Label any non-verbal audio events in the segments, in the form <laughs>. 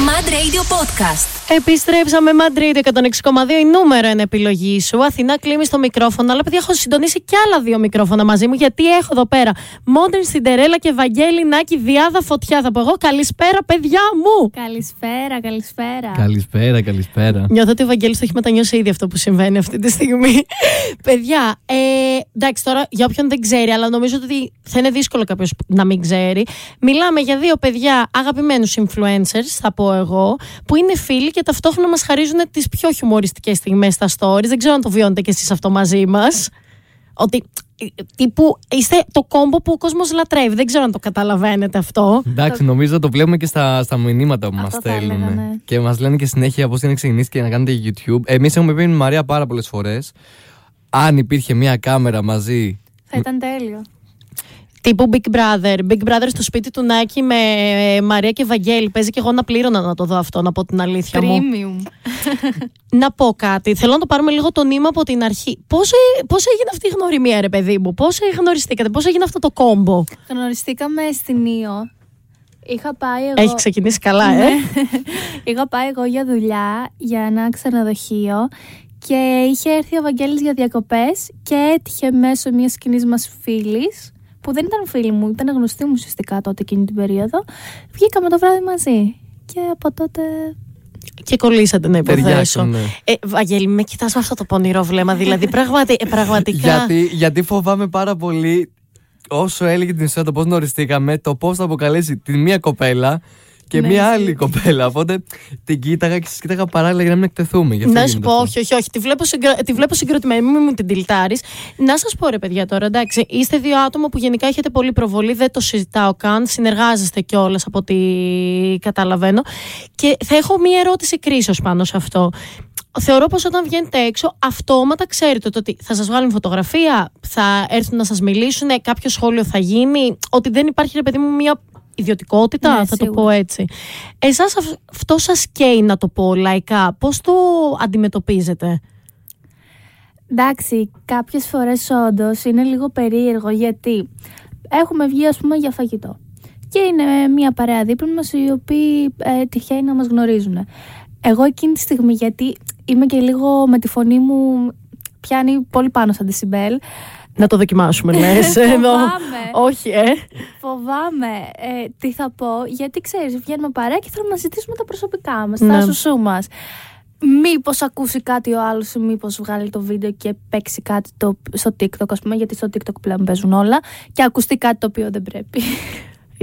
Mad Radio Podcast. Επιστρέψαμε Mad Radio 106,2 η νούμερο είναι επιλογή σου. Αθηνά κλείνει το μικρόφωνο, αλλά παιδιά έχω συντονίσει κι άλλα δύο μικρόφωνα μαζί μου, γιατί έχω εδώ πέρα Modern Cinderella και Βαγγέλη Νάκη Διάδα Φωτιά. Θα πω εγώ καλησπέρα, παιδιά μου! Καλησπέρα, καλησπέρα. Καλησπέρα, καλησπέρα. Νιώθω ότι ο Βαγγέλης το έχει μετανιώσει ήδη αυτό που συμβαίνει αυτή τη στιγμή. <laughs> παιδιά, ε, εντάξει τώρα για όποιον δεν ξέρει, αλλά νομίζω ότι θα είναι δύσκολο κάποιος να μην ξέρει. Μιλάμε για δύο παιδιά αγαπημένους influencers, θα πω εγώ, που είναι φίλοι και ταυτόχρονα μας χαρίζουν τις πιο χιουμοριστικές στιγμές στα stories. Δεν ξέρω αν το βιώνετε κι εσείς αυτό μαζί μας. Ότι ε, τύπου είστε το κόμπο που ο κόσμος λατρεύει. Δεν ξέρω αν το καταλαβαίνετε αυτό. Εντάξει, νομίζω το βλέπουμε και στα, στα μηνύματα που μας Αυτό θα έλεγα, στέλνουν. ναι. Και μας λένε και συνέχεια πώς είναι ξεκινήσει και να κάνετε YouTube. Εμείς έχουμε πει με τη Μαρία πάρα πολλές φορές. Αν υπήρχε μια κάμερα μαζί. Θα ήταν τέλειο. Τύπου Big Brother. Big Brother στο σπίτι του Νάκη με ε, Μαρία και Βαγγέλη. Παίζει και εγώ να πλήρωνα να το δω αυτό, να πω την αλήθεια μου. Premium. <laughs> Να πω κάτι. Θέλω να το πάρουμε λίγο το νήμα από την αρχή. Πώς πώς έγινε αυτή η γνωριμία, ρε παιδί μου, Πώς γνωριστήκατε, Πώς έγινε αυτό το κόμπο; Γνωριστήκαμε στην Ήο. Είχα πάει εγώ. Έχει ξεκινήσει καλά, ε; Ναι. <laughs> Είχα πάει εγώ για δουλειά για ένα ξενοδοχείο και είχε έρθει ο Βαγγέλης για διακοπές και έτυχε μέσω μιας κοινή μας φίλης που δεν ήταν φίλη μου, ήταν γνωστή μου ουσιαστικά τότε εκείνη την περίοδο. Βγήκαμε το βράδυ μαζί και από τότε Και κολλήσατε να υποθέσω. Ταιριάξαν, ναι. Ε, Βαγγέλη, με κοιτάς με αυτό το πονηρό βλέμμα. Δηλαδή, πραγματι, ε, πραγματικά. Γιατί, γιατί φοβάμαι πάρα πολύ όσο έλεγε την ιστορία το πώς γνωριστήκαμε, το πώς θα αποκαλέσει τη μία κοπέλα και Ναι, μία ισχύει. άλλη κοπέλα. Οπότε την κοίταγα και σας κοίταγα παράλληλα για να μην εκτεθούμε. Γι' αυτό Να σου γίνεται πω, αυτό. όχι, όχι, όχι. Τη βλέπω, συγκρο... τη βλέπω συγκροτημένη, μην μου την τυλτάρει. Να σας πω, ρε παιδιά, τώρα, εντάξει. Είστε δύο άτομα που γενικά έχετε πολύ προβολή, δεν το συζητάω καν. Συνεργάζεστε κιόλας από ό,τι καταλαβαίνω. Και θα έχω μία ερώτηση κρίσεω πάνω σε αυτό. Θεωρώ πως όταν βγαίνετε έξω, αυτόματα ξέρετε το ότι θα σας βγάλουν φωτογραφία, θα έρθουν να σας μιλήσουν, κάποιο σχόλιο θα γίνει, ότι δεν υπάρχει, ρε παιδί μου, μία ιδιωτικότητα, Ναι, θα το σίγουρα. πω έτσι. Εσάς αυ- αυτό σας καίει να το πω λαϊκά. Πώς το αντιμετωπίζετε; Εντάξει, κάποιες φορές όντως είναι λίγο περίεργο γιατί έχουμε βγει ας πούμε για φαγητό και είναι μια παρέα δίπλα μας οι οποίοι ε, τυχαίνει να μας γνωρίζουν. Εγώ εκείνη τη στιγμή γιατί είμαι και λίγο με τη φωνή μου πιάνει πολύ πάνω σαν decibel Να το δοκιμάσουμε, λες. εδώ. Φοβάμαι. Όχι, ε. Φοβάμαι ε, τι θα πω, γιατί ξέρεις, βγαίνουμε παρέα και θέλουμε να ζητήσουμε τα προσωπικά μας, Ναι. τα σουσού μας. Μήπως ακούσει κάτι ο άλλος ή μήπως βγάλει το βίντεο και παίξει κάτι το, στο TikTok, ας πούμε, γιατί στο TikTok πλέον παίζουν όλα και ακουστεί κάτι το οποίο δεν πρέπει.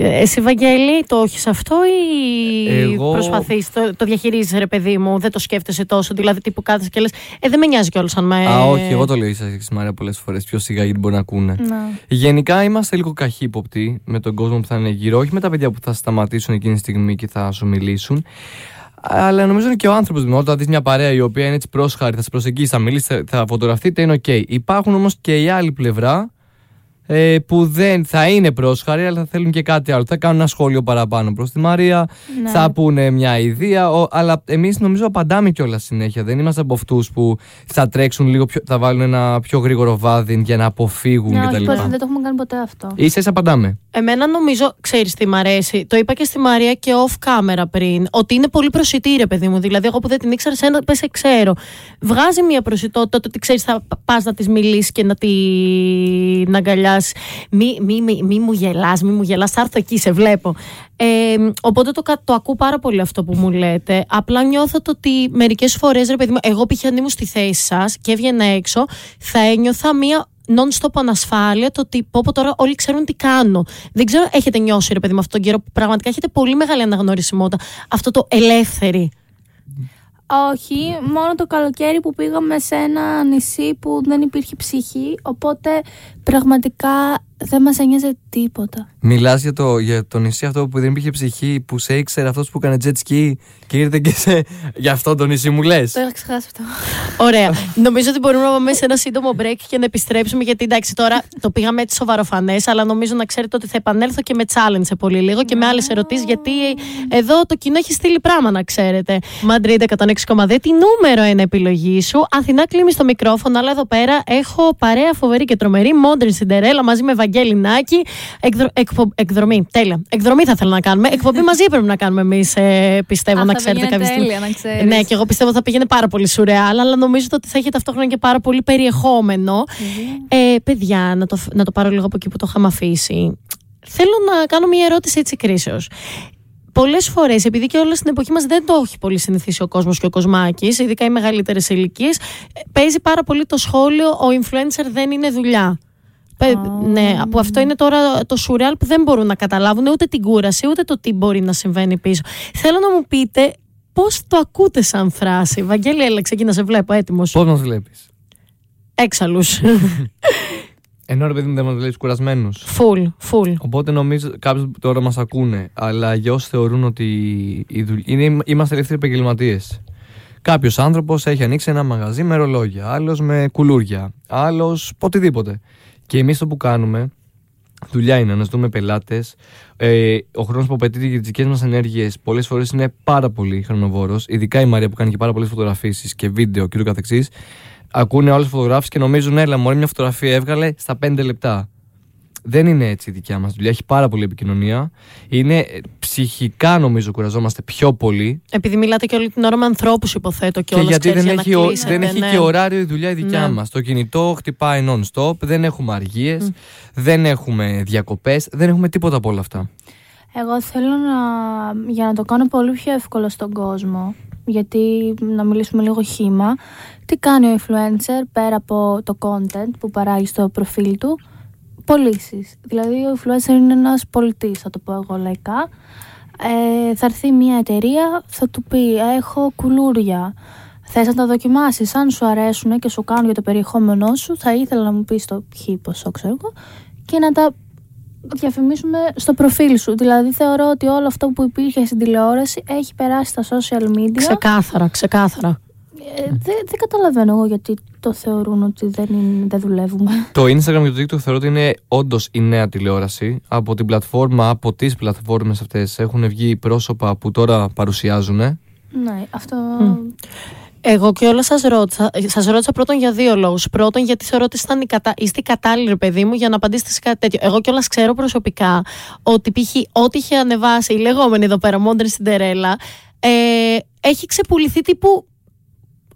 Ε, Εσύ, Βαγγέλη, το έχεις αυτό ή Εγώ- προσπαθείς, το, το διαχειρίζεσαι, ρε παιδί μου, δεν το σκέφτεσαι τόσο. Δηλαδή, τύπου κάθεσαι και λες, Ε, δεν με νοιάζει κιόλας αν με. Α, όχι, εγώ το λέω ίσα στη Μαρία πολλές φορές. Πιο σιγά γιατί μπορεί να ακούνε. Να. Γενικά είμαστε λίγο καχύποπτοι με τον κόσμο που θα είναι γύρω, όχι με τα παιδιά που θα σταματήσουν εκείνη τη στιγμή και θα σου μιλήσουν. Αλλά νομίζω είναι και ο άνθρωπος. Όταν δεις μια παρέα η οποία είναι έτσι πρόσχαρη, θα σε προσεγγίσει, θα μιλήσει, θα- θα φωτογραφείτε, είναι οκ. Υπάρχουν όμως και η άλλη πλευρά ε, που δεν θα είναι πρόσχαροι, αλλά θα θέλουν και κάτι άλλο. Θα κάνουν ένα σχόλιο παραπάνω προς τη Μαρία, Ναι. θα πούνε μια ιδέα. ο- αλλά εμείς νομίζω απαντάμε κιόλας συνέχεια. Δεν είμαστε από αυτούς που θα τρέξουν λίγο πιο. θα βάλουν ένα πιο γρήγορο βάδιν για να αποφύγουν Ναι, κτλ. όχι, ποτέ, δεν το έχουμε κάνει ποτέ αυτό. σα ίσα απαντάμε. Εμένα νομίζω, ξέρεις τι μ' αρέσει. Το είπα και στη Μαρία και off camera πριν. Ότι είναι πολύ προσιτή, ρε παιδί μου. Δηλαδή, εγώ που δεν την ήξερα, σένα πες σε ξέρω. Βγάζει μια προσιτότητα το ότι ξέρεις, θα πας να της μιλήσεις και να την αγκαλιάσεις. Μη, μη, μη, μη μου γελάς, μη μου γελάς. Θα έρθω εκεί, σε βλέπω. Ε, οπότε το, κα- το ακούω πάρα πολύ αυτό που μου λέτε. Απλά νιώθω το ότι μερικές φορές, ρε παιδί μου, εγώ π.χ. αν ήμουν στη θέση σας και έβγαινα έξω, θα ένιωθα μία non-stop ανασφάλεια το ότι πω, πω τώρα όλοι ξέρουν τι κάνω. Δεν ξέρω, έχετε νιώσει ρε παιδί με αυτόν τον καιρό που πραγματικά έχετε πολύ μεγάλη αναγνωρισιμότητα. Αυτό το ελεύθερη. Όχι, μόνο το καλοκαίρι που πήγαμε σε ένα νησί που δεν υπήρχε ψυχή, οπότε πραγματικά δεν μας ένοιαζε τίποτα. Μιλάς για το, για το νησί αυτό που δεν υπήρχε ψυχή, που σε ήξερε αυτός που έκανε jet ski και ήρθε και σε. Για αυτό το νησί μου λες; Το είχα ξεχάσει αυτό. Ωραία. νομίζω ότι μπορούμε να πάμε σε ένα σύντομο break και να επιστρέψουμε. Γιατί εντάξει, τώρα το πήγαμε έτσι σοβαροφανές, αλλά νομίζω να ξέρετε ότι θα επανέλθω και με challenge σε πολύ λίγο και με άλλες ερωτήσεις. Γιατί εδώ το κοινό έχει στείλει πράγμα, να ξέρετε. Madrid 106,2, τι νούμερο είναι επιλογή σου. Αθηνά κλείνει το μικρόφωνο, αλλά εδώ πέρα έχω παρέα φοβερή και τρομερή. Modern Cinderella μαζί με Βαγγέλη Βαγγέλη Νάκη. Εκδρο... εκπο- Εκδρομή. Τέλεια. Εκδρομή θα ήθελα να κάνουμε. Εκπομπή μαζί πρέπει να κάνουμε εμείς, πιστεύω, να Αυτό ξέρετε πήγαινε κάποια στιγμή. τέλεια, να ξέρεις. Ναι, και εγώ πιστεύω θα πήγαινε πάρα πολύ σουρεάλ, αλλά νομίζω ότι θα έχει ταυτόχρονα και πάρα πολύ περιεχόμενο. Ε, παιδιά, να το, να το πάρω λίγο από εκεί που το είχαμε αφήσει. Θέλω να κάνω μια ερώτηση έτσι κρίσεως. Πολλές φορές, επειδή και όλα στην εποχή μας δεν το έχει πολύ συνηθίσει ο κόσμος και ο κοσμάκης, ειδικά οι μεγαλύτερες ηλικίες, παίζει πάρα πολύ το σχόλιο ο influencer δεν είναι δουλειά. Πε- Ναι, που αυτό είναι τώρα το σουρεάλ που δεν μπορούν να καταλάβουν ούτε την κούραση, ούτε το τι μπορεί να συμβαίνει πίσω. Θέλω να μου πείτε πώς το ακούτε σαν φράση. Βαγγέλη, έλα, ξεκίνα, σε βλέπω έτοιμος. Πώς μας βλέπεις; Έξαλλους. <laughs> Ενώ ρε παιδί μου δεν μας βλέπεις κουρασμένους. φουλ, φουλ. Οπότε νομίζω κάποιοι που τώρα μας ακούνε, αλλά για όσοι θεωρούν ότι η δουλ... είναι, είμαστε ελεύθεροι επαγγελματίες. Κάποιος άνθρωπος έχει ανοίξει ένα μαγαζί με ρολόγια, άλλος με κουλούρια, άλλος οτιδήποτε. Και εμείς το που κάνουμε, δουλειά είναι να ζητούμε πελάτες. Ε, ο χρόνος που απαιτείται για τις δικές μας ενέργειες πολλές φορές είναι πάρα πολύ χρονοβόρος. Ειδικά η Μαρία που κάνει και πάρα πολλές φωτογραφίσεις και βίντεο και το καθεξής. Ακούνε όλε τι φωτογράφίε και νομίζουν, έλα, μόλι μια φωτογραφία έβγαλε στα 5 λεπτά. Δεν είναι έτσι η δικιά μας δουλειά. Έχει πάρα πολύ επικοινωνία. Είναι ε, ψυχικά, νομίζω, κουραζόμαστε πιο πολύ. Επειδή μιλάτε και όλη την ώρα με ανθρώπους, υποθέτω και, Και όλα γιατί δεν για να έχει, ο- κλείσετε, δεν έχει ναι. και ωράριο η δουλειά η δικιά Ναι. μας. Το κινητό χτυπάει non-stop, δεν έχουμε αργίες, δεν έχουμε διακοπές, δεν έχουμε τίποτα από όλα αυτά. Εγώ θέλω να, για να το κάνω πολύ πιο εύκολο στον κόσμο, γιατί να μιλήσουμε λίγο χήμα, τι κάνει ο influencer πέρα από το content που παράγει στο προφίλ του, πωλήσεις. Δηλαδή ο influencer είναι ένας πολιτής, θα το πω εγώ λαϊκά. Ε, θα έρθει μια εταιρεία, θα του πει έχω κουλούρια, θες να τα δοκιμάσεις, αν σου αρέσουν και σου κάνουν για το περιεχόμενό σου, θα ήθελα να μου πεις το χ ποσό ξέρω εγώ και να τα διαφημίσουμε στο προφίλ σου. Δηλαδή θεωρώ ότι όλο αυτό που υπήρχε στην τηλεόραση έχει περάσει στα social media. Ξεκάθαρα, ξεκάθαρα. Ε, δεν, δεν καταλαβαίνω εγώ γιατί το θεωρούν ότι δεν, είναι, δεν δουλεύουμε. Το Instagram και το TikTok θεωρώ ότι είναι όντως η νέα τηλεόραση. Από την πλατφόρμα, από τις πλατφόρμες αυτές έχουν βγει πρόσωπα που τώρα παρουσιάζουν. ναι, αυτό. Εγώ και όλα σας ρώτησα, σας ρώτησα πρώτον για δύο λόγους. Πρώτον γιατί θεωρώ ότι ήσταν η κατα... είστε οι κατάλληλοι ρε παιδί μου για να απαντήσετε σε κάτι τέτοιο. Εγώ κιόλας ξέρω προσωπικά ότι π.χ. ό,τι είχε ανεβάσει η λεγόμενη εδώ πέρα Μόντρε Σιντερέλα ε, έχει ξεπουληθεί τύπου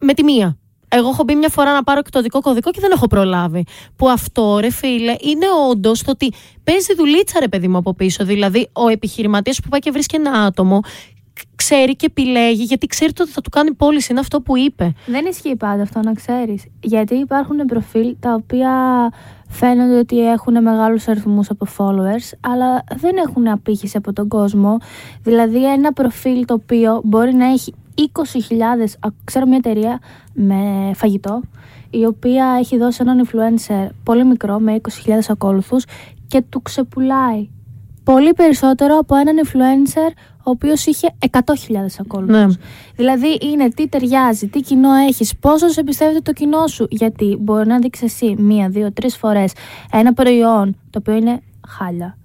με τη μία. Εγώ έχω μπει μια φορά να πάρω εκδοτικό κωδικό και δεν έχω προλάβει. Που αυτό, ρε φίλε, είναι όντως το ότι παίζει δουλίτσα, ρε παιδί μου, από πίσω. Δηλαδή, ο επιχειρηματίας που πάει και βρίσκει ένα άτομο, ξέρει και επιλέγει, γιατί ξέρει ότι θα του κάνει πώληση. Είναι αυτό που είπε. Δεν ισχύει πάντα αυτό να ξέρεις. Γιατί υπάρχουν προφίλ τα οποία φαίνονται ότι έχουν μεγάλους αριθμούς από followers, αλλά δεν έχουν απήχηση από τον κόσμο. Δηλαδή ένα προφίλ το οποίο μπορεί να έχει 20.000, α, ξέρω μια εταιρεία με φαγητό, η οποία έχει δώσει έναν influencer πολύ μικρό με 20.000 ακόλουθους και του ξεπουλάει πολύ περισσότερο από έναν influencer ο οποίος είχε 100.000 ακόλουθους. Ναι. Δηλαδή είναι τι ταιριάζει, τι κοινό έχεις, πόσο σε εμπιστεύεται το κοινό σου. Γιατί μπορεί να δείξεις εσύ μία, δύο, τρεις φορές ένα προϊόν το οποίο είναι χάλια.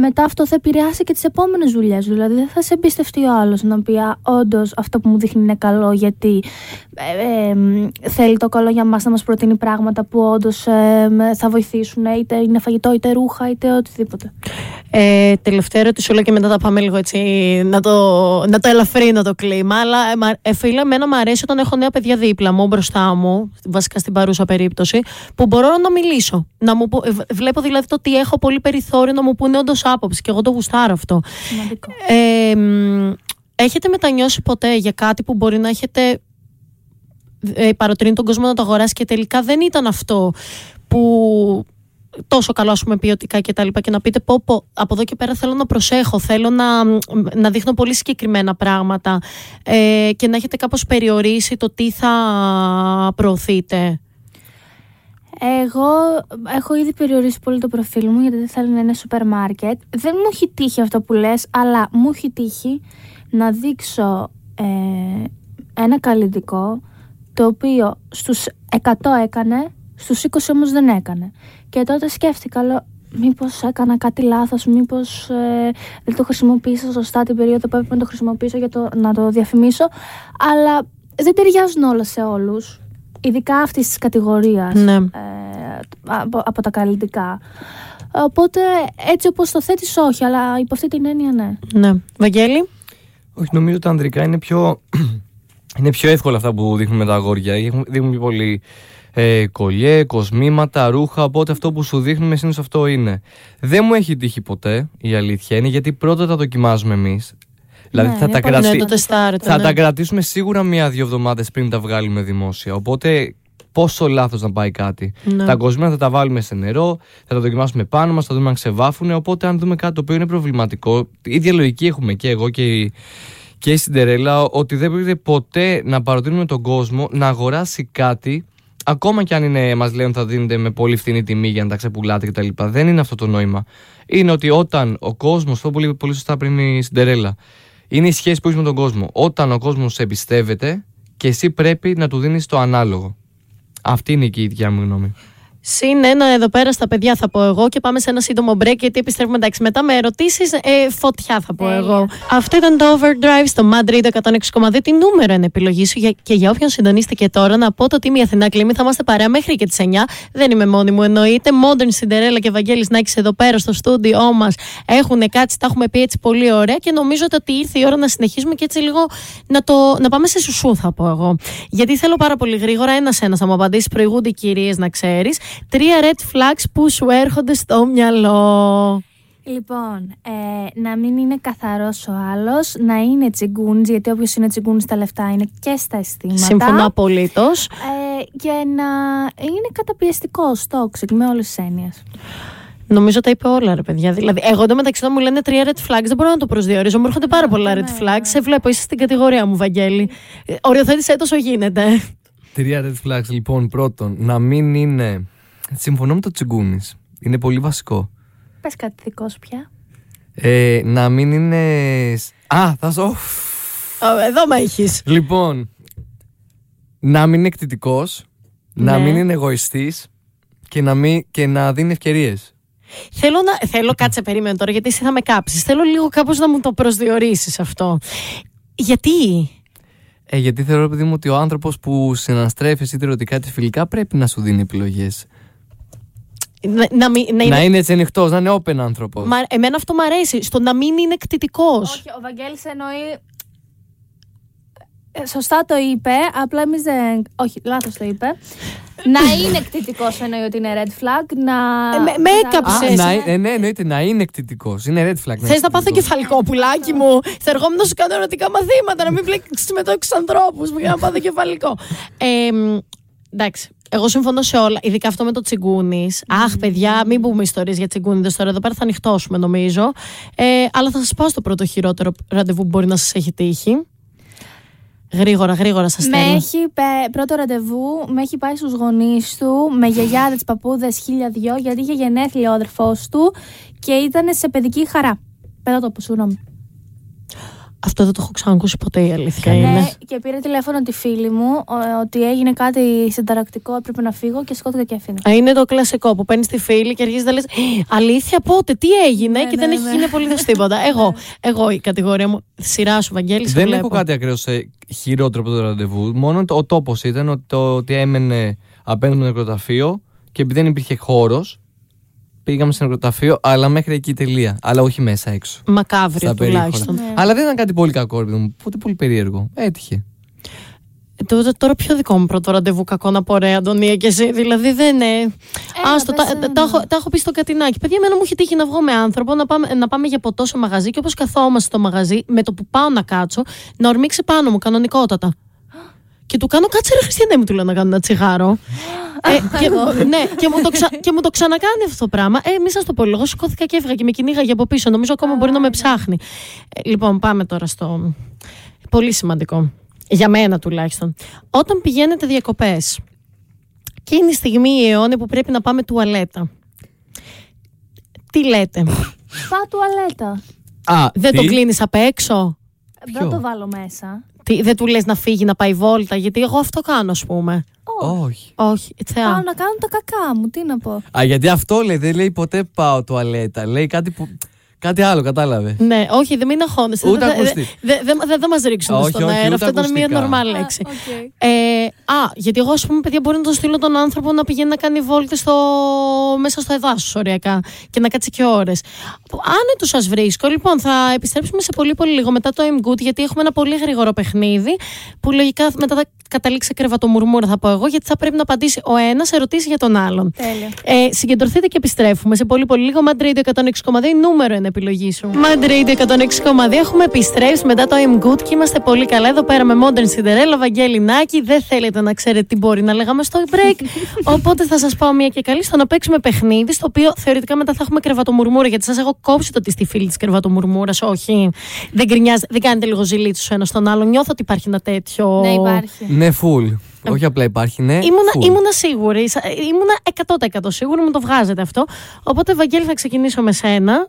Μετά αυτό θα επηρεάσει και τις επόμενες δουλειές. Δηλαδή δεν θα σε εμπιστευτεί ο άλλος να πει «Α, όντως αυτό που μου δείχνει είναι καλό γιατί ε, ε, μ, θέλει το καλό για μας να μας προτείνει πράγματα που όντως ε, μ, θα βοηθήσουν είτε είναι φαγητό είτε ρούχα είτε οτιδήποτε. Ε, τελευταία ερωτησούλα και μετά θα πάμε λίγο έτσι να το, να το ελαφρύνω το κλίμα. Αλλά ε, μα- ε, φίλε, εμένα μου αρέσει όταν έχω νέα παιδιά δίπλα μου, μπροστά μου, βασικά στην παρούσα περίπτωση, που μπορώ να μιλήσω. Να μου, πω- ε, β- βλέπω δηλαδή το ότι έχω πολύ περιθώριο να μου πούνε όντως άποψη και εγώ το γουστάρω αυτό. Σημαντικό. Ε, μ, έχετε μετανιώσει ποτέ για κάτι που μπορεί να έχετε ε, παροτρύνει τον κόσμο να το αγοράσει και τελικά δεν ήταν αυτό που τόσο καλό ας πούμε ποιοτικά και τα λοιπά και να πείτε πω, πω από εδώ και πέρα θέλω να προσέχω θέλω να, να δείχνω πολύ συγκεκριμένα πράγματα ε, και να έχετε κάπως περιορίσει το τι θα προωθείτε Εγώ έχω ήδη περιορίσει πολύ το προφίλ μου γιατί δεν θέλω να είναι σούπερ μάρκετ. Δεν μου έχει τύχει αυτό που λες, αλλά μου έχει τύχει να δείξω ε, ένα καλλιτικό το οποίο στους 100 έκανε, στους 20 όμως δεν έκανε. Και τότε σκέφτηκα, λέω, μήπως έκανα κάτι λάθος, μήπως ε, δεν το χρησιμοποίησα σωστά την περίοδο που έπρεπε να το χρησιμοποιήσω για το, να το διαφημίσω. Αλλά δεν ταιριάζουν όλα σε όλους. Ειδικά αυτής της κατηγορίας Ναι. ε, από, από τα καλλιτικά. Οπότε έτσι όπως το θέτεις όχι, αλλά υπό αυτή την έννοια ναι. Ναι. Βαγγέλη; Όχι, νομίζω ότι τα ανδρικά είναι πιο, <clears throat> είναι πιο εύκολα αυτά που δείχνουν τα αγόρια. Έχουν- Δείχνουν πιο πολύ ε, κολλιέ, κοσμήματα, ρούχα. Οπότε αυτό που σου δείχνουν συνήθως αυτό είναι. Δεν μου έχει τύχει ποτέ η αλήθεια είναι γιατί πρώτα τα δοκιμάζουμε εμείς. Δηλαδή Ναι, θα, είναι τα πολύ- Ναι, κρατήσει. το τεστάρετε. Θα ναι. τα κρατήσουμε σίγουρα μία-δύο εβδομάδες πριν τα βγάλουμε δημόσια. Οπότε πόσο λάθος να πάει κάτι. Ναι. Τα κοσμήματα θα τα βάλουμε σε νερό, θα τα δοκιμάσουμε πάνω μας, θα δούμε αν ξεβάφουν. Οπότε, αν δούμε κάτι το οποίο είναι προβληματικό, η ίδια λογική έχουμε και εγώ και η, και η Σιντερέλα, ότι δεν πρέπει ποτέ να παροτρύνουμε τον κόσμο να αγοράσει κάτι. Ακόμα και αν είναι, μας λένε θα δίνετε με πολύ φθηνή τιμή για να τα ξεπουλάτε κτλ. Δεν είναι αυτό το νόημα. Είναι ότι όταν ο κόσμος, αυτό που λέει πολύ σωστά πριν η Σιντερέλα, είναι η σχέση που έχεις με τον κόσμο. Όταν ο κόσμος σε εμπιστεύεται και εσύ πρέπει να του δίνεις το ανάλογο. Αυτή είναι και η δικιά μου γνώμη. Συν ένα εδώ πέρα στα παιδιά θα πω εγώ και πάμε σε ένα σύντομο break γιατί επιστρέφουμε εντάξει μετά με ερωτήσεις ε, φωτιά θα πω Τέλεια. εγώ. Αυτό ήταν το Overdrive στο Madrid 106,2 τη νούμερο είναι επιλογή σου για- και για όποιον συντονίστηκε τώρα να πω το Team Αθηνά Κλίμη θα είμαστε παρέα μέχρι και τις 9 δεν είμαι μόνη μου εννοείται. Modern Cinderella και Βαγγέλης Νάκης εδώ πέρα στο στούντιό μας έχουν κάτσει τα έχουμε πει έτσι πολύ ωραία και νομίζω ότι ήρθε η ώρα να συνεχίσουμε και έτσι λίγο να, το, να πάμε σε σουσού θα πω εγώ. Γιατί θέλω πάρα πολύ γρήγορα ένα-ένα να μου απαντήσει προηγούνται οι κυρίες να ξέρεις Τρία red flags που σου έρχονται στο μυαλό. Λοιπόν, ε, να μην είναι καθαρός ο άλλος, να είναι τσιγκούνης, γιατί όποιος είναι τσιγκούνης στα λεφτά είναι και στα αισθήματα. Συμφωνώ απολύτως. Ε, και να είναι καταπιεστικός, toxic, με όλες τις έννοιες. Νομίζω τα είπε όλα, ρε παιδιά. Δηλαδή, εγώ εντωμεταξύ όταν μου λένε τρία red flags, δεν μπορώ να το προσδιορίζω. Μου έρχονται πάρα πολλά ναι, red ναι. flags. Σε βλέπω, είσαι στην κατηγορία μου, Βαγγέλη. Ε, Οριοθέτησε τόσο γίνεται. Τρία red flags λοιπόν. Πρώτον, να μην είναι. Συμφωνώ με το τσιγκούνις. Είναι πολύ βασικό. Πες κάτι δικό σου πια. Ε, να μην είναι. Α, θα σου. Ω, Εδώ με έχεις. Λοιπόν, να μην είναι εκτιτικό, να Ναι. μην είναι εγωιστής και, να μην- και να δίνει ευκαιρίες. Θέλω να. Θέλω, κάτσε, περίμενε τώρα, γιατί εσύ θα με κάψεις. Θέλω λίγο κάπως να μου το προσδιορίσεις αυτό. Γιατί; Ε, γιατί θεωρώ, παιδί μου, ότι ο άνθρωπος που συναστρέφει είτε ερωτικά είτε φιλικά πρέπει να σου δίνει επιλογές. Να, να, μην- να είναι. Να είναι έτσι ανοιχτός, να είναι open άνθρωπος. Μα, εμένα αυτό μου αρέσει. Στο να μην είναι εκτιτικό. Όχι, ο Βαγγέλης εννοεί... Ε, Σωστά το είπε, απλά εμείς δεν. Όχι, λάθος το είπε. να είναι εκτιτικό εννοεί ότι είναι red flag. Να. Ε, με- με να- έκαψες. Α, Ψες. να, ε, ναι, εννοείται να είναι εκτιτικό. Είναι red flag. Θες να πάθω κεφαλικό πουλάκι μου; Θα ερχόμουν να σου κάνω ερωτικά μαθήματα, να μην μπλέξεις με τόξους ανθρώπους για να πάθω κεφαλικό. Ε, μ, εντάξει. Εγώ συμφωνώ σε όλα, ειδικά αυτό με το τσιγκούνις. Αχ, παιδιά, μην πούμε ιστορίες για τσιγκούνιδε τώρα. Εδώ πέρα θα ανοιχτώσουμε, νομίζω. Ε, αλλά θα σας πάω στο πρώτο χειρότερο ραντεβού που μπορεί να σας έχει τύχει. Γρήγορα, γρήγορα σας Με στέλνω. έχει πε- πρώτο ραντεβού, με έχει πάει στους γονείς του, με γιαγιάδες, παππούδες, χίλια δυο, γιατί είχε γενέθλια ο αδερφός του και ήταν σε παιδική χαρά. Πέρα το πω, συγγνώμη. Αυτό δεν το έχω ξανακούσει ποτέ, η αλήθεια Ναι, είναι. και πήρε τηλέφωνο τη φίλη μου ο- ότι έγινε κάτι συνταρακτικό, έπρεπε να φύγω και σκότωκα και έφυγα. Α, Είναι το κλασικό που παίρνεις τη φίλη και αρχίζεις να λες: Αλήθεια, πότε, τι έγινε, Ναι, και ναι, δεν έχει ναι. γίνει απολύτως τίποτα. <laughs> Εγώ, εγώ η κατηγορία μου, σειρά σου, Βαγγέλη, σε Δεν βλέπω. έχω κάτι ακραίο σε χειρότερο από το ραντεβού. Μόνο το, ο τόπος ήταν ότι, το, ότι έμενε απέναντι στο νεκροταφείο και επειδή δεν υπήρχε χώρος, πήγαμε στο νεκροταφείο, αλλά μέχρι εκεί τελεία. Αλλά όχι μέσα έξω. Μακάβριο Στα περίχωρα. τουλάχιστον. Ναι. Αλλά δεν ήταν κάτι πολύ κακό, ρε παιδί μου. Ούτε πολύ περίεργο. Έτυχε. Ε, Τώρα, τώρα ποιο δικό μου πρώτο ραντεβού κακό να πω, ρε Αντωνία και εσύ. Δηλαδή δεν είναι. Άστο, πες τα, ένα. τα, έχω, τα έχω πει στο κατινάκι. Παιδιά, εμένα μου έχει τύχει να βγω με άνθρωπο, να πάμε, να πάμε για ποτό σε μαγαζί και όπως καθόμαστε στο μαγαζί, με το που πάω να κάτσω, να ορμήξει πάνω μου κανονικότατα. Και του κάνω, κάτσε ρε Χριστιανέ μου, του λέω να κάνω ένα τσιγάρο. ε, και, ναι, και μου, το ξα, και μου το ξανακάνει αυτό το πράγμα. Ε, μη σας το πω, εγώ σηκώθηκα και έφυγα και με κυνήγαγε από πίσω. Νομίζω ακόμα μπορεί να με ψάχνει. Ε, λοιπόν, πάμε τώρα στο. Πολύ σημαντικό. Για μένα τουλάχιστον. Όταν πηγαίνετε διακοπές και είναι η στιγμή η αιώνη που πρέπει να πάμε τουαλέτα. Τι λέτε, Πά τουαλέτα. Α, δεν τι; το κλείνεις απ' έξω, Δεν το βάλω μέσα. Τι, δεν του λες να φύγει να πάει βόλτα, γιατί εγώ αυτό κάνω ας πούμε. Όχι. Όχι, θεά. Πάω να κάνω τα κακά μου, τι να πω. Α, γιατί αυτό λέει, δεν λέει ποτέ πάω τουαλέτα. Λέει κάτι που. Κάτι άλλο, κατάλαβε. Ναι, όχι, δεν μην αγχώνεσαι. Ούτε Δεν δεν- ακουστή. δεν- δεν- δεν θα μας ρίξουν Όχι, στον όχι, αέρα. ούτε Αυτό ήταν μια ακουστικά. νορμάλ Α, λέξη. οκ. Ε, α, γιατί εγώ, ας πούμε, παιδιά, μπορεί να τον στείλω τον άνθρωπο να πηγαίνει να κάνει βόλτες στο... μέσα στο εδάσος οριακά και να κάτσει και ώρες. Άνετο σα βρίσκω. Λοιπόν, θα επιστρέψουμε σε πολύ πολύ λίγο μετά το I'm Good, γιατί έχουμε ένα πολύ γρήγορο παιχνίδι που λογικά μετά θα καταλήξει σε κρεβατομουρμούρα, θα πω εγώ, γιατί θα πρέπει να απαντήσει ο ένας ερωτήσεις για τον άλλον. Τέλεια. Ε, συγκεντρωθείτε και επιστρέφουμε σε πολύ πολύ λίγο. Mad Radio 106,2 νούμερο ένα επιλογή σου. Mad Radio 106,2 έχουμε επιστρέψει μετά το I'm Good και είμαστε πολύ καλά εδώ πέρα με Modern Cinderella, Βαγγέλη Νάκη. Δεν θέλετε να ξέρετε τι μπορεί να λέγαμε στο break. <laughs> Οπότε θα σας πάω μία και καλή στο να παίξουμε παιχνίδι, στο οποίο θεωρητικά μετά θα έχουμε κρεβατομουρμούρα. Γιατί σας έχω κόψει το ότι στη φίλη της κρεβατομουρμούρας. Όχι. Δεν γκρινιάζετε, δεν κάνετε λίγο ζηλίτσου ο ένας στον άλλον. Νιώθω ότι υπάρχει ένα τέτοιο. Ναι, υπάρχει. Ναι, full. Όχι απλά υπάρχει, ναι. Ήμουνα, ε, full. ήμουνα σίγουρη. Σα- Ήμουνα 100% σίγουρη, μου το βγάζετε αυτό. Οπότε, Βαγγέλη, θα ξεκινήσω με σένα.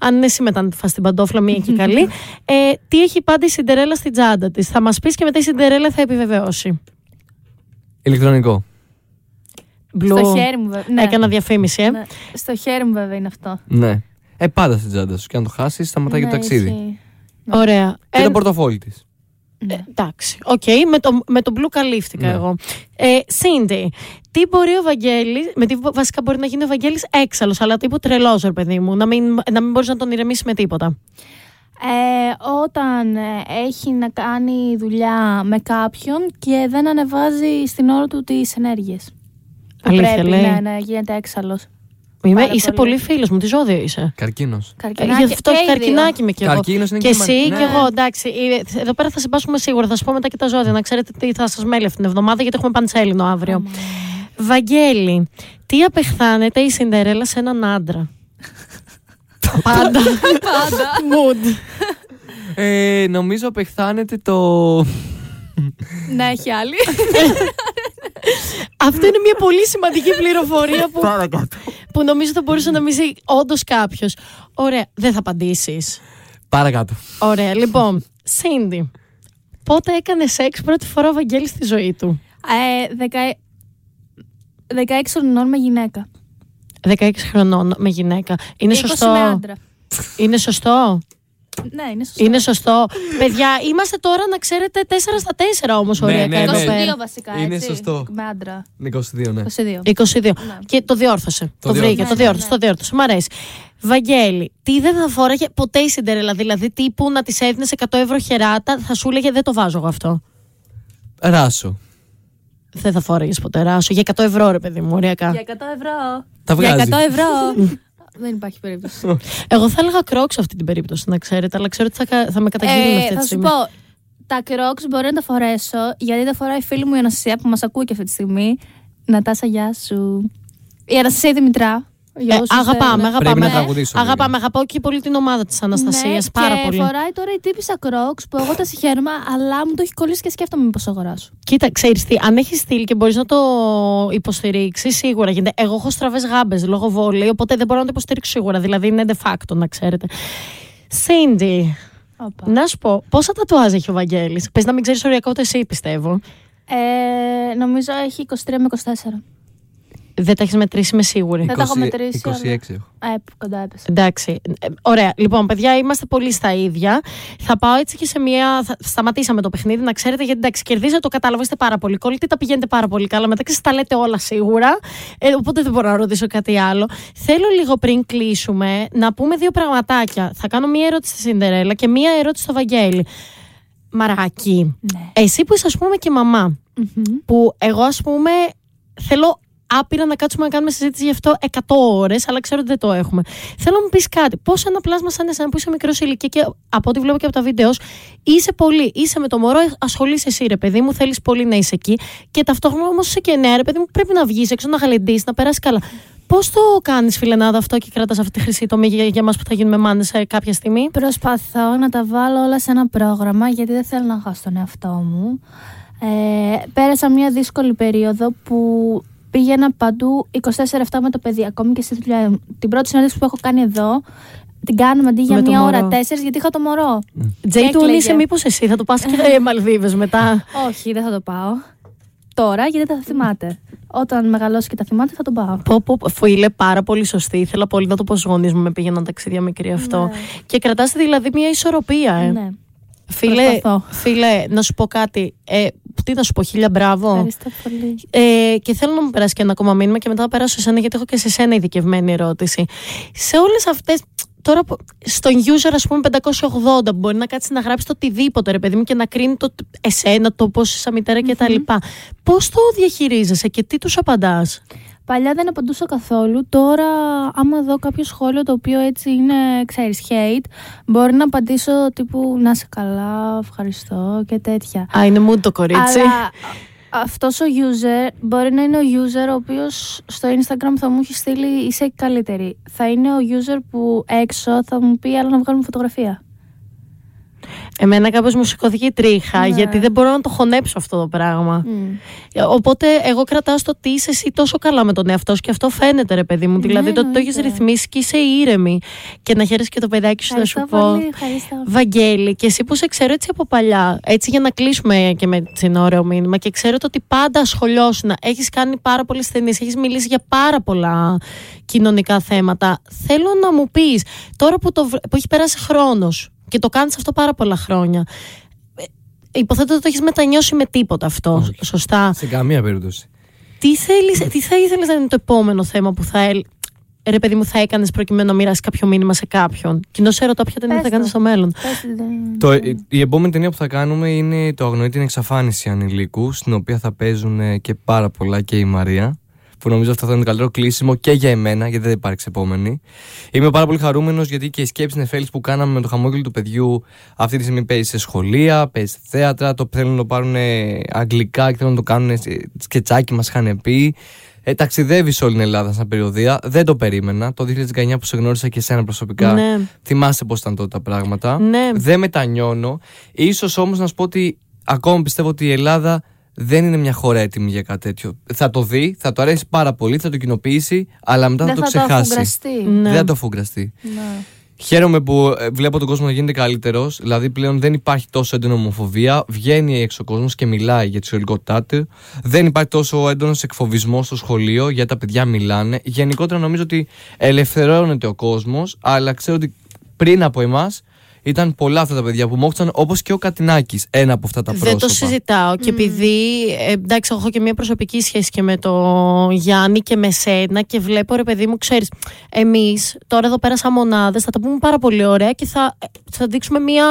Αν είναι εσύ μετά να τη φας την παντόφλα, μία και καλή. <laughs> Ε, τι έχει πάντα η Σιντερέλα στην τσάντα της. Θα μας πεις και μετά η Σιντερέλα θα επιβεβαιώσει. Ηλεκτρονικό. Blue. Στο χέρι μου, βέβαια. Ναι. Έκανα διαφήμιση, ε. Ναι. Στο χέρι μου, βέβαια, είναι αυτό. Ναι. Ε, πάντα στην τσάντα σου. Και αν το χάσεις, σταματάει και το Ναι, ταξίδι. ισχύει. Ωραία. Και Ε, το πορτοφόλι της. Ναι. εντάξει. Οκ, με, το, με το Blue καλύφθηκα Ναι. εγώ. Ε, Σίντι, τι μπορεί ο Βαγγέλης, με τι βασικά μπορεί να γίνει ο Βαγγέλης έξαλλος, αλλά τύπου τρελός, ρε παιδί μου, να μην, να μην μπορείς να τον ηρεμήσεις με τίποτα. Ε, όταν ε, έχει να κάνει δουλειά με κάποιον και δεν ανεβάζει στην ώρα του τις ενέργειες. Που Αλήθεια, πρέπει λέει. ναι, να γίνεται έξαλλος. Είμαι, Πάρα είσαι πολύ. πολύ φίλος μου, τι ζώδιο είσαι. Καρκίνος. Ε, Καρκινάκι. Γι' αυτό και οι δύο. καρκινάκι με κι εγώ. Καρκίνος είναι και και εσύ μα- και ναι. εγώ, εντάξει. ε, Εδώ πέρα θα συμπάσουμε σίγουρα. Θα σα πω μετά και τα ζώδια. Να ξέρετε τι θα σας μέλει αυτήν την εβδομάδα, γιατί έχουμε παντσέλινο αύριο. Βαγγέλη, τι απεχθάνεται η Σιντερέλα σε έναν άντρα; <laughs> Πάντα. Πάντα. Mood. Ε, νομίζω απεχθάνεται το. να έχει άλλη. <laughs> Αυτό είναι μια πολύ σημαντική πληροφορία που, Παρακάτω. Που νομίζω θα μπορούσε να μισεί όντως κάποιος. Ωραία, δεν θα απαντήσεις. Παρακάτω. Ωραία, λοιπόν, Σίντι. Πότε έκανε σεξ πρώτη φορά ο Βαγγέλης στη ζωή του; ε, δεκα... 16 χρονών με γυναίκα. 16 χρονών με γυναίκα. Είναι 20 σωστό; με άντρα. Είναι σωστό; Ναι, είναι σωστό. Είναι σωστό. Παιδιά, είμαστε τώρα να ξέρετε 4 στα 4 όμως Ναι, οριακά ναι, εδώ ναι. 22 πέρα. βασικά, Είναι έτσι, σωστό. Με άντρα. 22, ναι. 22. 22. Ναι. Και το διόρθωσε. Το, βρήκε, διόρθωσε. το Ναι, διόρθωσε, ναι, το διόρθωσε. Μ' αρέσει. Βαγγέλη, τι δεν θα φόραγε ποτέ η Σιντερέλα. Δηλαδή, τύπου να της έδινε 100 ευρώ χεράτα, θα σου έλεγε Δεν το βάζω εγώ αυτό. Ράσο. Δεν θα φόραγες ποτέ ράσο. Για 100 ευρώ, ρε παιδί μου, οριακά. Για 100 ευρώ. Τα Για βγάζει. 100 ευρώ. <laughs> Δεν υπάρχει περίπτωση. <laughs> Εγώ θα έλεγα κρόξ αυτή την περίπτωση, να ξέρετε, αλλά ξέρω ότι θα, κα- θα με καταγγείλουν Ε, αυτή τη θα σου στιγμή. πω, τα κρόξ μπορεί να τα φορέσω, γιατί τα φοράει η φίλη μου η Αναστασία που μας ακούει και αυτή τη στιγμή. Νατάσα, γεια σου. Η Αναστασία Δημητρά. Για Ε, όσους αγαπάμε, δεν- αγαπάμε. Πρέπει να Ε, τραγουδήσω, Αγαπάμε, αγαπάω και πολύ την ομάδα της Αναστασίας. Ναι, πάρα και πολύ. φοράει τώρα η τύπησα κρόξ που εγώ τα συγχαίρομαι, αλλά μου το έχει κολλήσει και σκέφτομαι μήπω αγοράσω. Κοίτα, ξέρεις τι, αν έχεις στυλ και μπορείς να το υποστηρίξεις, σίγουρα γίνεται. Εγώ έχω στραβές γάμπες λόγω βόλεϊ, οπότε δεν μπορώ να το υποστηρίξω σίγουρα. Δηλαδή είναι de facto, να ξέρετε. Σίντι, Όπα. να σου πω, πόσα τατουάζ έχει ο Βαγγέλης; Πες να μην ξέρεις οριακά ούτε εσύ, πιστεύω. Ε, νομίζω έχει 23 με 24. Δεν τα έχεις μετρήσει, είμαι σίγουρη. Δεν τα έχω μετρήσει, 26 αλλά- έχω. Ε, που κοντά έπεσε. Εντάξει. Ε, Ωραία. Λοιπόν, παιδιά, είμαστε πολύ στα ίδια. Θα πάω έτσι και σε μια. Θα... Σταματήσαμε το παιχνίδι, να ξέρετε, γιατί εντάξει, κερδίζετε, το κατάλαβα, είστε πάρα πολύ κολλητοί, τα πηγαίνετε πάρα πολύ καλά. Μεταξύ σας τα λέτε όλα σίγουρα. Ε, οπότε δεν μπορώ να ρωτήσω κάτι άλλο. Θέλω λίγο πριν κλείσουμε να πούμε δύο πραγματάκια. Θα κάνω μία ερώτηση στη Σιντερέλα και μία ερώτηση στο Βαγγέλη. Μαράκι, Ναι. εσύ που είσαι, ας πούμε, και μαμά, Μμμ. που εγώ ας πούμε θέλω άπειρα να κάτσουμε να κάνουμε συζήτηση γι' αυτό 100 ώρες, αλλά ξέρω ότι δεν το έχουμε. Θέλω να μου πεις κάτι. Πώς ένα πλάσμα σαν εσένα που είσαι μικρός σε ηλικία και από ό,τι βλέπω και από τα βίντεος, σου, είσαι πολύ, είσαι με το μωρό, ασχολείσαι εσύ, ρε παιδί μου, θέλεις πολύ να είσαι εκεί. Και ταυτόχρονα όμως είσαι και νέα, ρε παιδί μου, πρέπει να βγεις έξω, να γαλεντήσει, να περάσεις καλά. Πώς το κάνεις, φιλενάδα, αυτό και κρατάς αυτή τη χρυσή τομή για, για εμάς που θα γίνουμε μάνες κάποια στιγμή; Προσπαθώ να τα βάλω όλα σε ένα πρόγραμμα γιατί δεν θέλω να χάσω τον εαυτό μου. Ε, πέρασα μια δύσκολη περίοδο που πήγαινα παντού 24-7 με το παιδί, ακόμη και στη δουλειά. μου. Την πρώτη συνέντευξη που έχω κάνει εδώ, την κάνουμε αντί για Με το μια ώρα μωρό. τέσσερις, γιατί είχα το μωρό. Τζέι του Έκλαιγε. είσαι μήπως εσύ, θα το πας και <laughs> Μαλδίβες μετά. Όχι, δεν θα το πάω. Τώρα, γιατί δεν θα θυμάται. Όταν μεγαλώσει και τα θυμάται, θα τον πάω. Πω, πω, φίλε, πάρα πολύ σωστή. Ήθελα πολύ να το πω στους γονείς μου με πήγαιναν ταξίδια μικρή αυτό. Ναι. Και κρατάste δηλαδή μια ισορροπία, ε. Ναι. Φίλε, Προσπαθώ. φίλε, να σου πω κάτι. Ε, τι να σου πω, χίλια μπράβο. Ευχαριστώ πολύ. Ε, και θέλω να μου περάσει και ένα ακόμα μήνυμα και μετά θα περάσω σε σένα γιατί έχω και σε σένα ειδικευμένη ερώτηση. Σε όλες αυτές, τώρα που- στον user ας πούμε 580 που μπορεί να κάτσει να γράψει το οτιδήποτε ρε παιδί μου και να κρίνει το εσένα, το πώς είσαι σαν μητέρα και τα λοιπά. Πώς το διαχειρίζεσαι και τι τους απαντάς; Παλιά δεν απαντούσα καθόλου. Τώρα, άμα δω κάποιο σχόλιο το οποίο έτσι είναι, ξέρεις, hate, μπορεί να απαντήσω τύπου να είσαι καλά, ευχαριστώ και τέτοια. Α, είναι μου το κορίτσι. Αλλά αυτός ο user μπορεί να είναι ο user ο οποίος στο Instagram θα μου έχει στείλει είσαι η καλύτερη. Θα είναι ο user που έξω θα μου πει αλλά να βγάλουμε φωτογραφία. Εμένα κάπως μου σηκώθηκε τρίχα Ναι. γιατί δεν μπορώ να το χωνέψω αυτό το πράγμα. Ε, Οπότε εγώ κρατάω στο ότι είσαι εσύ τόσο καλά με τον εαυτό σου και αυτό φαίνεται ρε παιδί μου. Ναι, δηλαδή το ότι το έχεις εννοείται. ρυθμίσει και είσαι ήρεμη. Και να χαίρεσαι και το παιδάκι σου, θα σου Ευχαριστώ πω. πολύ, ευχαριστώ. Βαγγέλη, και εσύ που σε ξέρω έτσι από παλιά, έτσι για να κλείσουμε και με έτσι ένα ωραίο μήνυμα και ξέρω το ότι πάντα ασχολιώσουν, έχεις κάνει πάρα πολλές ταινίες, έχεις μιλήσει για πάρα πολλά κοινωνικά θέματα. Θέλω να μου πεις, τώρα που, το, βρ- που έχει περάσει χρόνος και το κάνεις αυτό πάρα πολλά χρόνια, ε, υποθέτω ότι το έχεις μετανιώσει με τίποτα αυτό, Όχι. σωστά; Σε καμία περίπτωση. Τι, θέλεις, τι θα ήθελες να είναι το επόμενο θέμα που θα, έλ- ρε παιδί μου, θα έκανες προκειμένου να μοιράσει κάποιο μήνυμα σε κάποιον; Και ενώ σε ρωτάω ποια ταινία Πες θα κάνεις το. στο μέλλον; Πες, δεν- Το, η- η επόμενη ταινία που θα κάνουμε είναι το Αγνοεί την εξαφάνιση ανηλίκου, στην οποία θα παίζουν ε, και πάρα πολλά και η Μαρία. Που νομίζω αυτό θα είναι το καλύτερο κλείσιμο και για εμένα, γιατί δεν υπάρχει επόμενη. Είμαι πάρα πολύ χαρούμενος γιατί και οι σκέψεις νεφέλη που κάναμε με το χαμόγελο του παιδιού αυτή τη στιγμή παίζει σε σχολεία, παίζει σε θέατρα. Το θέλουν να το πάρουν ε, αγγλικά και θέλουν να το κάνουν σε σκετσάκι, μας είχαν πει. Ε, ταξιδεύει σε όλη την Ελλάδα σαν περιοδία. Δεν το περίμενα. Το 2019 που σε γνώρισα και εσένα προσωπικά. Ναι. Θυμάσαι πώς ήταν τότε τα πράγματα. Ναι. Δεν μετανιώνω. Ίσως όμως να σου πω ότι ακόμα πιστεύω ότι η Ελλάδα δεν είναι μια χώρα έτοιμη για κάτι τέτοιο. Θα το δει, θα το αρέσει πάρα πολύ, θα το κοινοποιήσει, αλλά μετά θα δεν το θα το ξεχάσει. αφουγκραστεί. Ναι. Δεν θα το αφουγκραστεί. Ναι. Χαίρομαι που ε, βλέπω τον κόσμο να γίνεται καλύτερος. Δηλαδή πλέον δεν υπάρχει τόσο έντονη ομοφοβία. Βγαίνει έξω ο κόσμος και μιλάει για τη σεξουαλικότητά του. Δεν υπάρχει τόσο έντονος εκφοβισμός στο σχολείο γιατί τα παιδιά μιλάνε. Γενικότερα νομίζω ότι ελευθερώνεται ο κόσμος, αλλά ξέρω ότι πριν από εμάς ήταν πολλά αυτά τα παιδιά που μόχθαν όπως και ο Κατινάκης. Ένα από αυτά τα πρόσωπα. Δεν το συζητάω. Και επειδή ε, εντάξει, έχω και μια προσωπική σχέση και με τον Γιάννη και με σένα και βλέπω ρε παιδί μου, ξέρεις, εμείς τώρα εδώ πέρα σαν μονάδες θα τα πούμε πάρα πολύ ωραία και θα, ε, θα δείξουμε μια.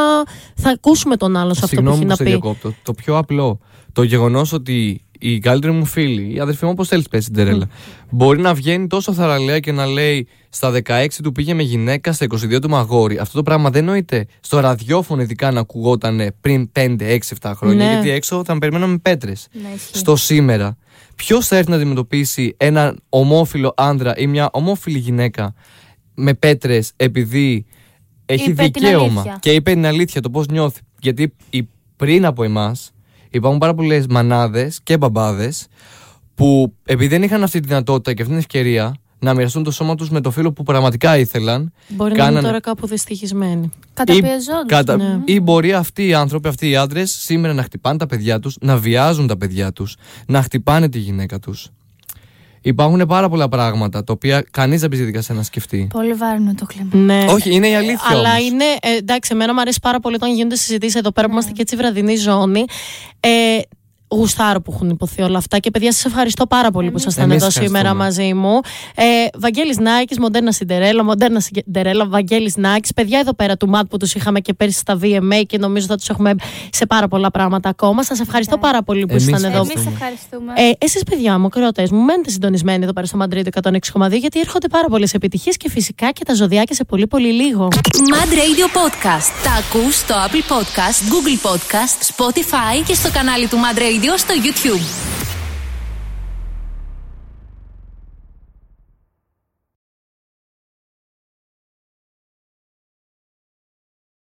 θα ακούσουμε τον άλλον σε αυτό που Συγγνώμη έχει που να σε πει. διακόπτω. Το πιο απλό. Το γεγονός ότι η καλύτερη μου φίλη, η αδερφή μου, όπως θέλεις, πες Σιντερέλα, μπορεί να βγαίνει τόσο θαραλέα και να λέει στα 16 του πήγε με γυναίκα, στα 22 του μαγόρι. Αυτό το πράγμα δεν νοείται στο ραδιόφωνο, ειδικά να ακουγόταν πριν 5, 6, 7 χρόνια. Ναι. Γιατί έξω θα περιμέναμε πέτρες. Ναι, ισχύει. Στο σήμερα, ποιος θα έρθει να αντιμετωπίσει έναν ομόφιλο άντρα ή μια ομόφιλη γυναίκα με πέτρες επειδή έχει Είπε την δικαίωμα αλήθεια. και είπε την αλήθεια το πώς νιώθει. Γιατί οι- πριν από εμάς υπάρχουν πάρα πολλές μανάδες και μπαμπάδες που επειδή δεν είχαν αυτή τη δυνατότητα και αυτή την ευκαιρία να μοιραστούν το σώμα τους με το φίλο που πραγματικά ήθελαν. Μπορεί να είναι κάνανε- τώρα κάπου δυστυχισμένοι. Καταπιεζόντουσαν. Κατα... Ναι. Ή μπορεί αυτοί οι άνθρωποι, αυτοί οι άντρες, σήμερα να χτυπάνε τα παιδιά τους, να βιάζουν τα παιδιά τους, να χτυπάνε τη γυναίκα τους. Υπάρχουν πάρα πολλά πράγματα τα οποία κανείς δεν πει διαδικασία να σκεφτεί. Πολύ βάρινο το κλίμα. Ναι. Όχι, είναι η αλήθεια. Αλλά όμως. είναι. Ε, εντάξει, εμένα μου αρέσει πάρα πολύ όταν γίνονται συζητήσεις εδώ πέρα που είμαστε και έτσι βραδινή ζώνη. Ε, γουστάρω που έχουν υποθεί όλα αυτά και παιδιά σας ευχαριστώ πάρα πολύ που ήσασταν Εμείς εδώ σήμερα ευχαριστούμε. μαζί μου. Ε, Βαγγέλης Νάκης, Μοντέρνα Σιντερέλα, Μοντέρνα Σιντερέλα, Βαγγέλης Νάκης, παιδιά εδώ πέρα του ΜΑΤ που τους είχαμε και πέρσι στα VMA και νομίζω θα τους έχουμε σε πάρα πολλά πράγματα ακόμα. Σας ευχαριστώ πάρα πολύ που Εμείς ήσασταν εδώ. Εμείς ευχαριστούμε. Ε, Εσείς, παιδιά μου, κρότε μου, μένετε συντονισμένοι εδώ πέρα στο Μαντρίτο 106,2 γιατί έρχονται πάρα πολλές επιτυχίες και φυσικά και τα ζωδιάκια σε πολύ πολύ λίγο. Mad Radio Podcast. Τα ακούς στο Apple Podcast, Google Podcast, Spotify και στο κανάλι του Mad Radio βίντεο στο YouTube.